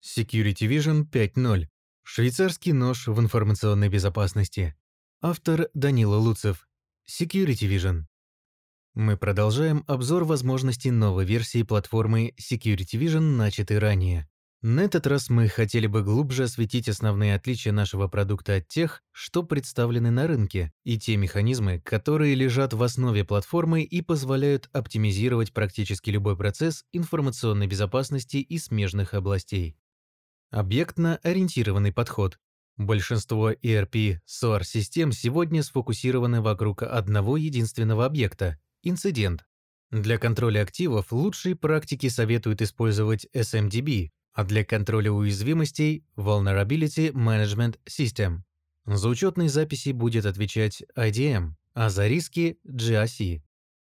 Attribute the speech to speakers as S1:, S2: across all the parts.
S1: Security Vision 5.0. Швейцарский нож в информационной безопасности. Автор Данила Луцев. Security Vision. Мы продолжаем обзор возможностей новой версии платформы Security Vision, начатой ранее. На этот раз мы хотели бы глубже осветить основные отличия нашего продукта от тех, что представлены на рынке, и те механизмы, которые лежат в основе платформы и позволяют оптимизировать практически любой процесс информационной безопасности и смежных областей. Объектно-ориентированный подход. Большинство ERP SOAR-систем сегодня сфокусированы вокруг одного единственного объекта – инцидент. Для контроля активов лучшие практики советуют использовать SMDB, а для контроля уязвимостей – Vulnerability Management System. За учетные записи будет отвечать IDM, а за риски – GRC.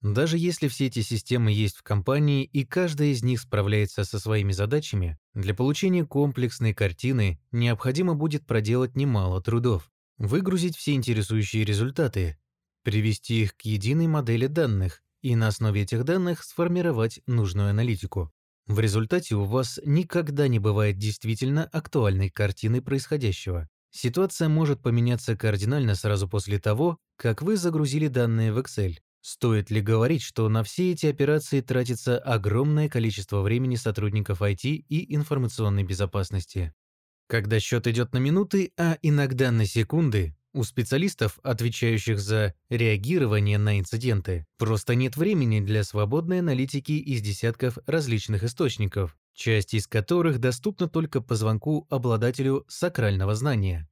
S1: Даже если все эти системы есть в компании и каждая из них справляется со своими задачами, для получения комплексной картины необходимо будет проделать немало трудов. Выгрузить все интересующие результаты, привести их к единой модели данных и на основе этих данных сформировать нужную аналитику. В результате у вас никогда не бывает действительно актуальной картины происходящего. Ситуация может поменяться кардинально сразу после того, как вы загрузили данные в Excel. Стоит ли говорить, что на все эти операции тратится огромное количество времени сотрудников IT и информационной безопасности? Когда счет идет на минуты, а иногда на секунды, у специалистов, отвечающих за реагирование на инциденты, просто нет времени для свободной аналитики из десятков различных источников, часть из которых доступна только по звонку обладателю сакрального знания.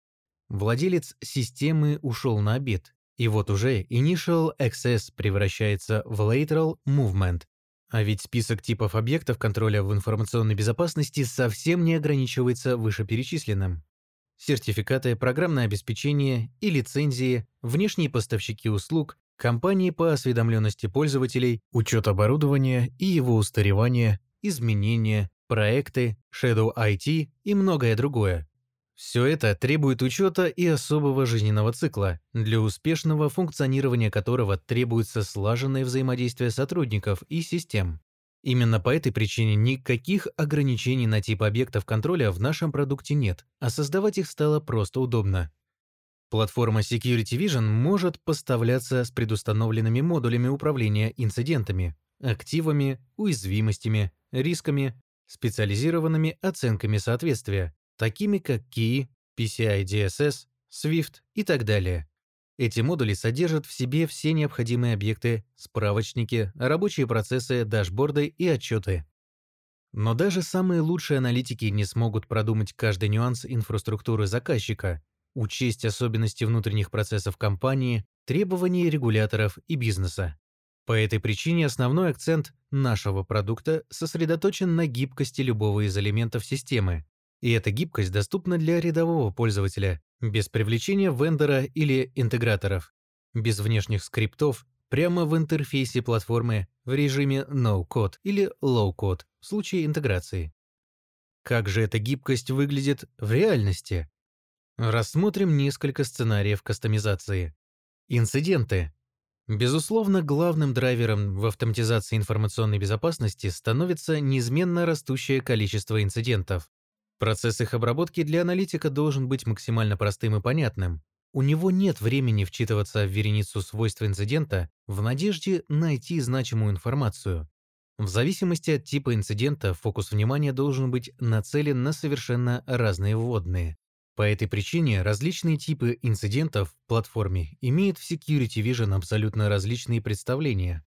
S1: Владелец системы ушел на обед, и вот уже Initial Access превращается в Lateral Movement. А ведь список типов объектов контроля в информационной безопасности совсем не ограничивается вышеперечисленным сертификаты, программное обеспечение и лицензии, внешние поставщики услуг, компании по осведомленности пользователей, учет оборудования и его устаревания, изменения, проекты, Shadow IT и многое другое. Все это требует учета и особого жизненного цикла, для успешного функционирования которого требуется слаженное взаимодействие сотрудников и систем. Именно по этой причине никаких ограничений на тип объектов контроля в нашем продукте нет, а создавать их стало просто удобно. Платформа Security Vision может поставляться с предустановленными модулями управления инцидентами, активами, уязвимостями, рисками, специализированными оценками соответствия, такими как KEY, PCI DSS, SWIFT и так далее. Эти модули содержат в себе все необходимые объекты, справочники, рабочие процессы, дашборды и отчеты. Но даже самые лучшие аналитики не смогут продумать каждый нюанс инфраструктуры заказчика, учесть особенности внутренних процессов компании, требования регуляторов и бизнеса. По этой причине основной акцент нашего продукта сосредоточен на гибкости любого из элементов системы. И эта гибкость доступна для рядового пользователя, без привлечения вендора или интеграторов, без внешних скриптов, прямо в интерфейсе платформы в режиме No-Code или Low-Code в случае интеграции. Как же эта гибкость выглядит в реальности? Рассмотрим несколько сценариев кастомизации. Инциденты. Безусловно, главным драйвером в автоматизации информационной безопасности становится неизменно растущее количество инцидентов. Процесс их обработки для аналитика должен быть максимально простым и понятным. У него нет времени вчитываться в вереницу свойств инцидента в надежде найти значимую информацию. В зависимости от типа инцидента фокус внимания должен быть нацелен на совершенно разные вводные. По этой причине различные типы инцидентов в платформе имеют в Security Vision абсолютно различные представления.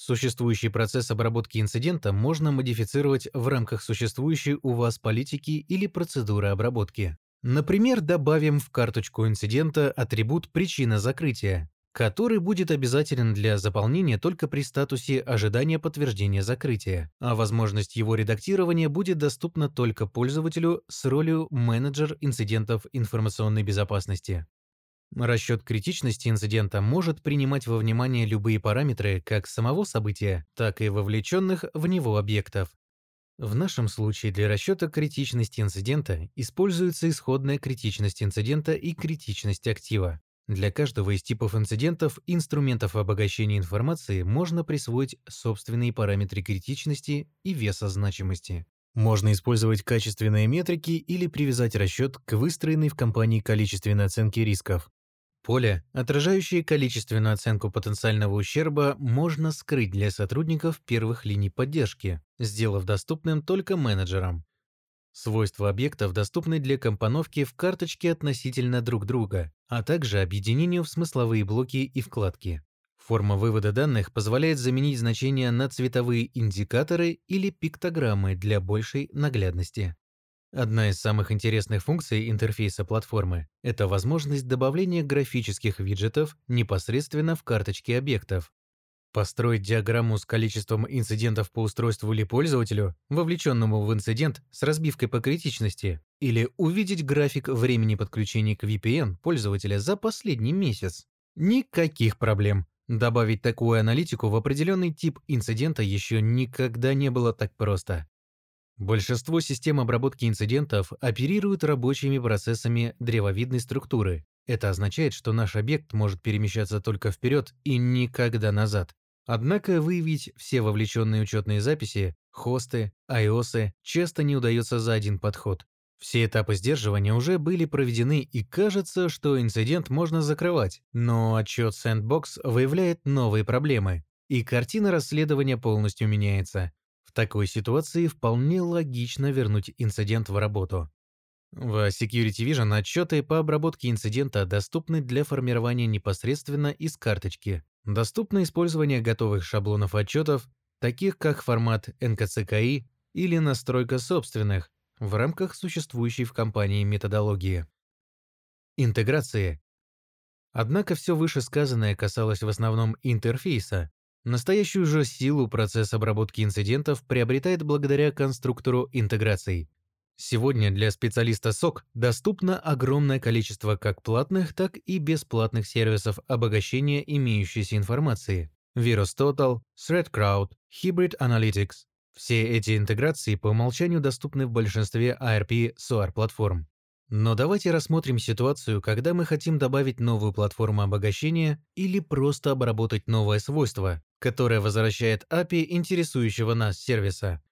S1: Существующий процесс обработки инцидента можно модифицировать в рамках существующей у вас политики или процедуры обработки. Например, добавим в карточку инцидента атрибут «Причина закрытия», который будет обязателен для заполнения только при статусе ожидания подтверждения закрытия, а возможность его редактирования будет доступна только пользователю с ролью менеджер инцидентов информационной безопасности. Расчет критичности инцидента может принимать во внимание любые параметры как самого события, так и вовлеченных в него объектов. В нашем случае для расчета критичности инцидента используется исходная критичность инцидента и критичность актива. Для каждого из типов инцидентов инструментов обогащения информации можно присвоить собственные параметры критичности и веса значимости. Можно использовать качественные метрики или привязать расчет к выстроенной в компании количественной оценке рисков. Поле, отражающее количественную оценку потенциального ущерба, можно скрыть для сотрудников первых линий поддержки, сделав доступным только менеджерам. Свойства объектов доступны для компоновки в карточке относительно друг друга, а также объединению в смысловые блоки и вкладки. Форма вывода данных позволяет заменить значения на цветовые индикаторы или пиктограммы для большей наглядности. Одна из самых интересных функций интерфейса платформы – это возможность добавления графических виджетов непосредственно в карточке объектов. Построить диаграмму с количеством инцидентов по устройству или пользователю, вовлеченному в инцидент с разбивкой по критичности, или увидеть график времени подключения к VPN пользователя за последний месяц. Никаких проблем. Добавить такую аналитику в определенный тип инцидента еще никогда не было так просто. Большинство систем обработки инцидентов оперируют рабочими процессами древовидной структуры. Это означает, что наш объект может перемещаться только вперед и никогда назад. Однако выявить все вовлеченные учетные записи, хосты, айосы часто не удается за один подход. Все этапы сдерживания уже были проведены и кажется, что инцидент можно закрывать, но отчет Sandbox выявляет новые проблемы, и картина расследования полностью меняется. В такой ситуации вполне логично вернуть инцидент в работу. В Security Vision отчеты по обработке инцидента доступны для формирования непосредственно из карточки. Доступно использование готовых шаблонов отчетов, таких как формат NKCKI или настройка собственных, в рамках существующей в компании методологии. Интеграции. Однако все вышесказанное касалось в основном интерфейса. Настоящую же силу процесс обработки инцидентов приобретает благодаря конструктору интеграций. Сегодня для специалиста SOC доступно огромное количество как платных, так и бесплатных сервисов обогащения имеющейся информации. VirusTotal, ThreatCrowd, Hybrid Analytics, все эти интеграции по умолчанию доступны в большинстве ARP SOAR платформ. Но давайте рассмотрим ситуацию, когда мы хотим добавить новую платформу обогащения или просто обработать новое свойство, которое возвращает API интересующего нас сервиса.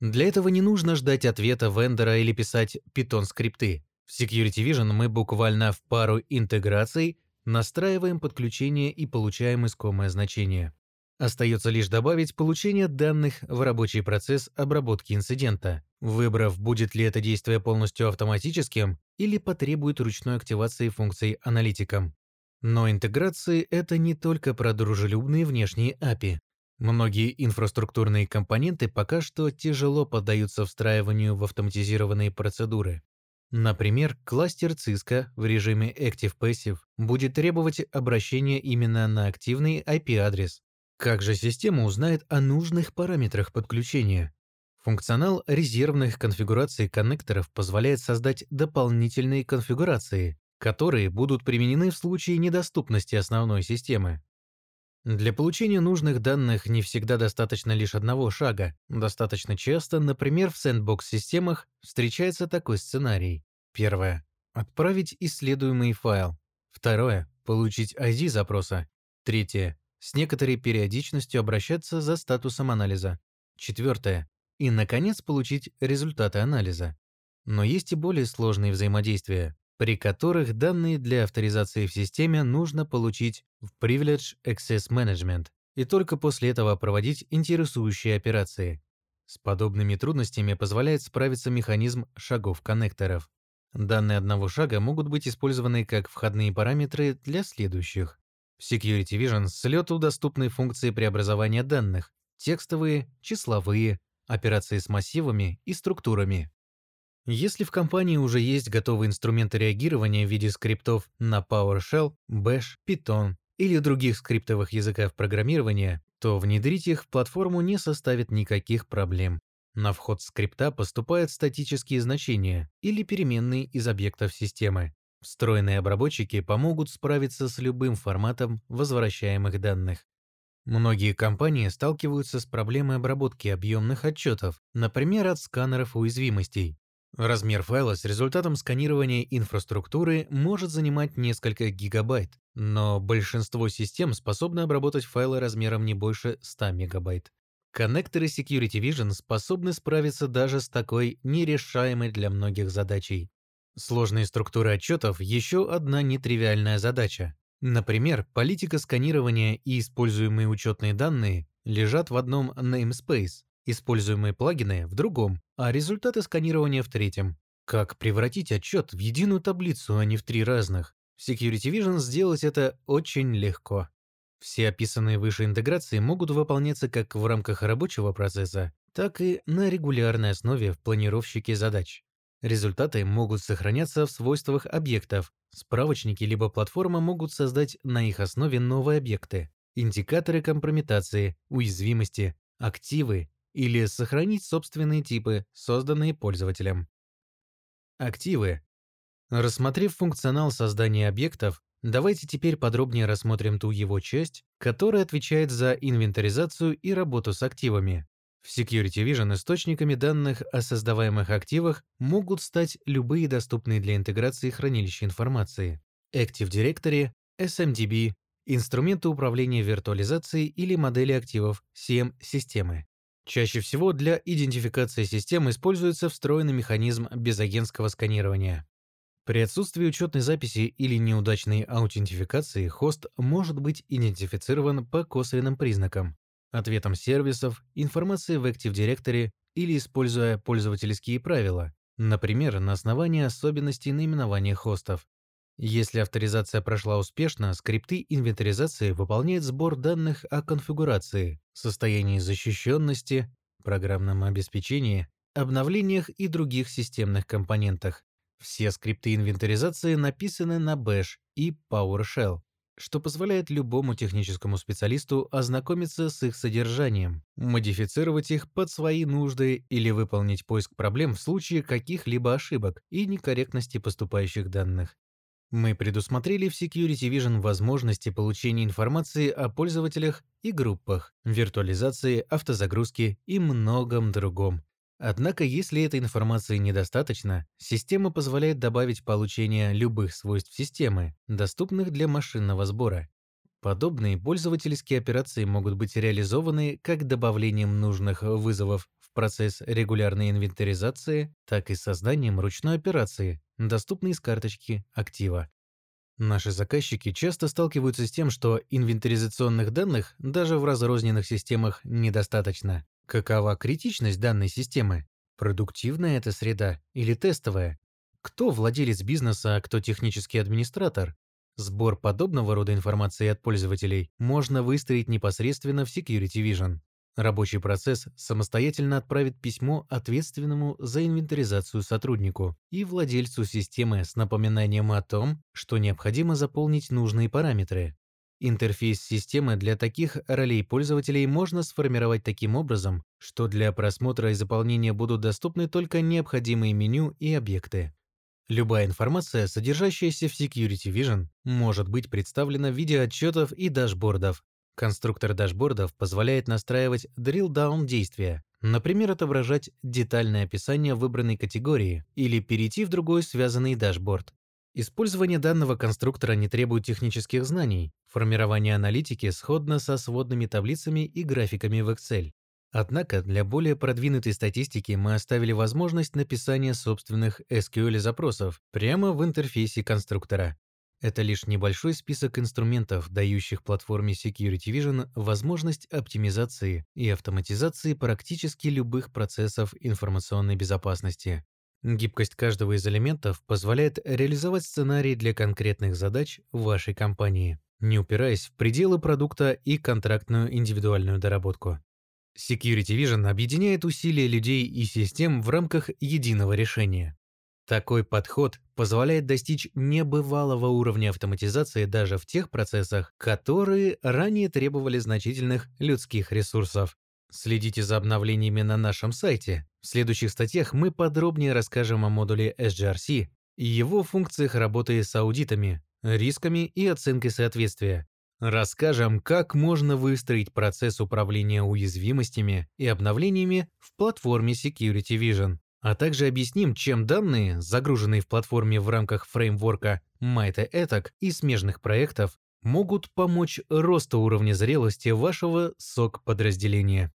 S1: Для этого не нужно ждать ответа вендора или писать Python-скрипты. В Security Vision мы буквально в пару интеграций настраиваем подключение и получаем искомое значение. Остается лишь добавить получение данных в рабочий процесс обработки инцидента, выбрав, будет ли это действие полностью автоматическим или потребует ручной активации функций аналитиком. Но интеграции – это не только про дружелюбные внешние API. Многие инфраструктурные компоненты пока что тяжело поддаются встраиванию в автоматизированные процедуры. Например, кластер Cisco в режиме Active Passive будет требовать обращения именно на активный IP-адрес, как же система узнает о нужных параметрах подключения? Функционал резервных конфигураций коннекторов позволяет создать дополнительные конфигурации, которые будут применены в случае недоступности основной системы. Для получения нужных данных не всегда достаточно лишь одного шага. Достаточно часто, например, в сэндбокс-системах встречается такой сценарий. Первое. Отправить исследуемый файл. Второе. Получить ID запроса. Третье с некоторой периодичностью обращаться за статусом анализа. Четвертое. И, наконец, получить результаты анализа. Но есть и более сложные взаимодействия, при которых данные для авторизации в системе нужно получить в Privilege Access Management и только после этого проводить интересующие операции. С подобными трудностями позволяет справиться механизм шагов коннекторов. Данные одного шага могут быть использованы как входные параметры для следующих. В Security Vision с лету доступны функции преобразования данных, текстовые, числовые, операции с массивами и структурами. Если в компании уже есть готовые инструменты реагирования в виде скриптов на PowerShell, Bash, Python или других скриптовых языков программирования, то внедрить их в платформу не составит никаких проблем. На вход скрипта поступают статические значения или переменные из объектов системы. Встроенные обработчики помогут справиться с любым форматом возвращаемых данных. Многие компании сталкиваются с проблемой обработки объемных отчетов, например, от сканеров уязвимостей. Размер файла с результатом сканирования инфраструктуры может занимать несколько гигабайт, но большинство систем способны обработать файлы размером не больше 100 мегабайт. Коннекторы Security Vision способны справиться даже с такой нерешаемой для многих задачей. Сложные структуры отчетов – еще одна нетривиальная задача. Например, политика сканирования и используемые учетные данные лежат в одном namespace, используемые плагины – в другом, а результаты сканирования – в третьем. Как превратить отчет в единую таблицу, а не в три разных? В Security Vision сделать это очень легко. Все описанные выше интеграции могут выполняться как в рамках рабочего процесса, так и на регулярной основе в планировщике задач. Результаты могут сохраняться в свойствах объектов. Справочники либо платформа могут создать на их основе новые объекты, индикаторы компрометации, уязвимости, активы или сохранить собственные типы, созданные пользователем. Активы. Рассмотрев функционал создания объектов, Давайте теперь подробнее рассмотрим ту его часть, которая отвечает за инвентаризацию и работу с активами. В Security Vision источниками данных о создаваемых активах могут стать любые доступные для интеграции хранилища информации. Active Directory, SMDB, инструменты управления виртуализацией или модели активов CM-системы. Чаще всего для идентификации систем используется встроенный механизм безагентского сканирования. При отсутствии учетной записи или неудачной аутентификации хост может быть идентифицирован по косвенным признакам, ответам сервисов, информации в Active Directory или используя пользовательские правила, например, на основании особенностей наименования хостов. Если авторизация прошла успешно, скрипты инвентаризации выполняют сбор данных о конфигурации, состоянии защищенности, программном обеспечении, обновлениях и других системных компонентах, все скрипты инвентаризации написаны на Bash и PowerShell, что позволяет любому техническому специалисту ознакомиться с их содержанием, модифицировать их под свои нужды или выполнить поиск проблем в случае каких-либо ошибок и некорректности поступающих данных. Мы предусмотрели в Security Vision возможности получения информации о пользователях и группах, виртуализации, автозагрузки и многом другом, Однако, если этой информации недостаточно, система позволяет добавить получение любых свойств системы, доступных для машинного сбора. Подобные пользовательские операции могут быть реализованы как добавлением нужных вызовов в процесс регулярной инвентаризации, так и созданием ручной операции, доступной из карточки актива. Наши заказчики часто сталкиваются с тем, что инвентаризационных данных даже в разрозненных системах недостаточно. Какова критичность данной системы? Продуктивная эта среда или тестовая? Кто владелец бизнеса, а кто технический администратор? Сбор подобного рода информации от пользователей можно выстроить непосредственно в Security Vision. Рабочий процесс самостоятельно отправит письмо ответственному за инвентаризацию сотруднику и владельцу системы с напоминанием о том, что необходимо заполнить нужные параметры. Интерфейс системы для таких ролей пользователей можно сформировать таким образом, что для просмотра и заполнения будут доступны только необходимые меню и объекты. Любая информация, содержащаяся в Security Vision, может быть представлена в виде отчетов и дашбордов. Конструктор дашбордов позволяет настраивать drill-down действия, например, отображать детальное описание выбранной категории или перейти в другой связанный дашборд. Использование данного конструктора не требует технических знаний. Формирование аналитики сходно со сводными таблицами и графиками в Excel. Однако для более продвинутой статистики мы оставили возможность написания собственных SQL-запросов прямо в интерфейсе конструктора. Это лишь небольшой список инструментов, дающих платформе Security Vision возможность оптимизации и автоматизации практически любых процессов информационной безопасности. Гибкость каждого из элементов позволяет реализовать сценарий для конкретных задач вашей компании, не упираясь в пределы продукта и контрактную индивидуальную доработку. Security Vision объединяет усилия людей и систем в рамках единого решения. Такой подход позволяет достичь небывалого уровня автоматизации даже в тех процессах, которые ранее требовали значительных людских ресурсов. Следите за обновлениями на нашем сайте. В следующих статьях мы подробнее расскажем о модуле SGRC и его функциях работы с аудитами, рисками и оценкой соответствия. Расскажем, как можно выстроить процесс управления уязвимостями и обновлениями в платформе Security Vision, а также объясним, чем данные, загруженные в платформе в рамках фреймворка Майта Этак и смежных проектов, могут помочь росту уровня зрелости вашего SOC подразделения.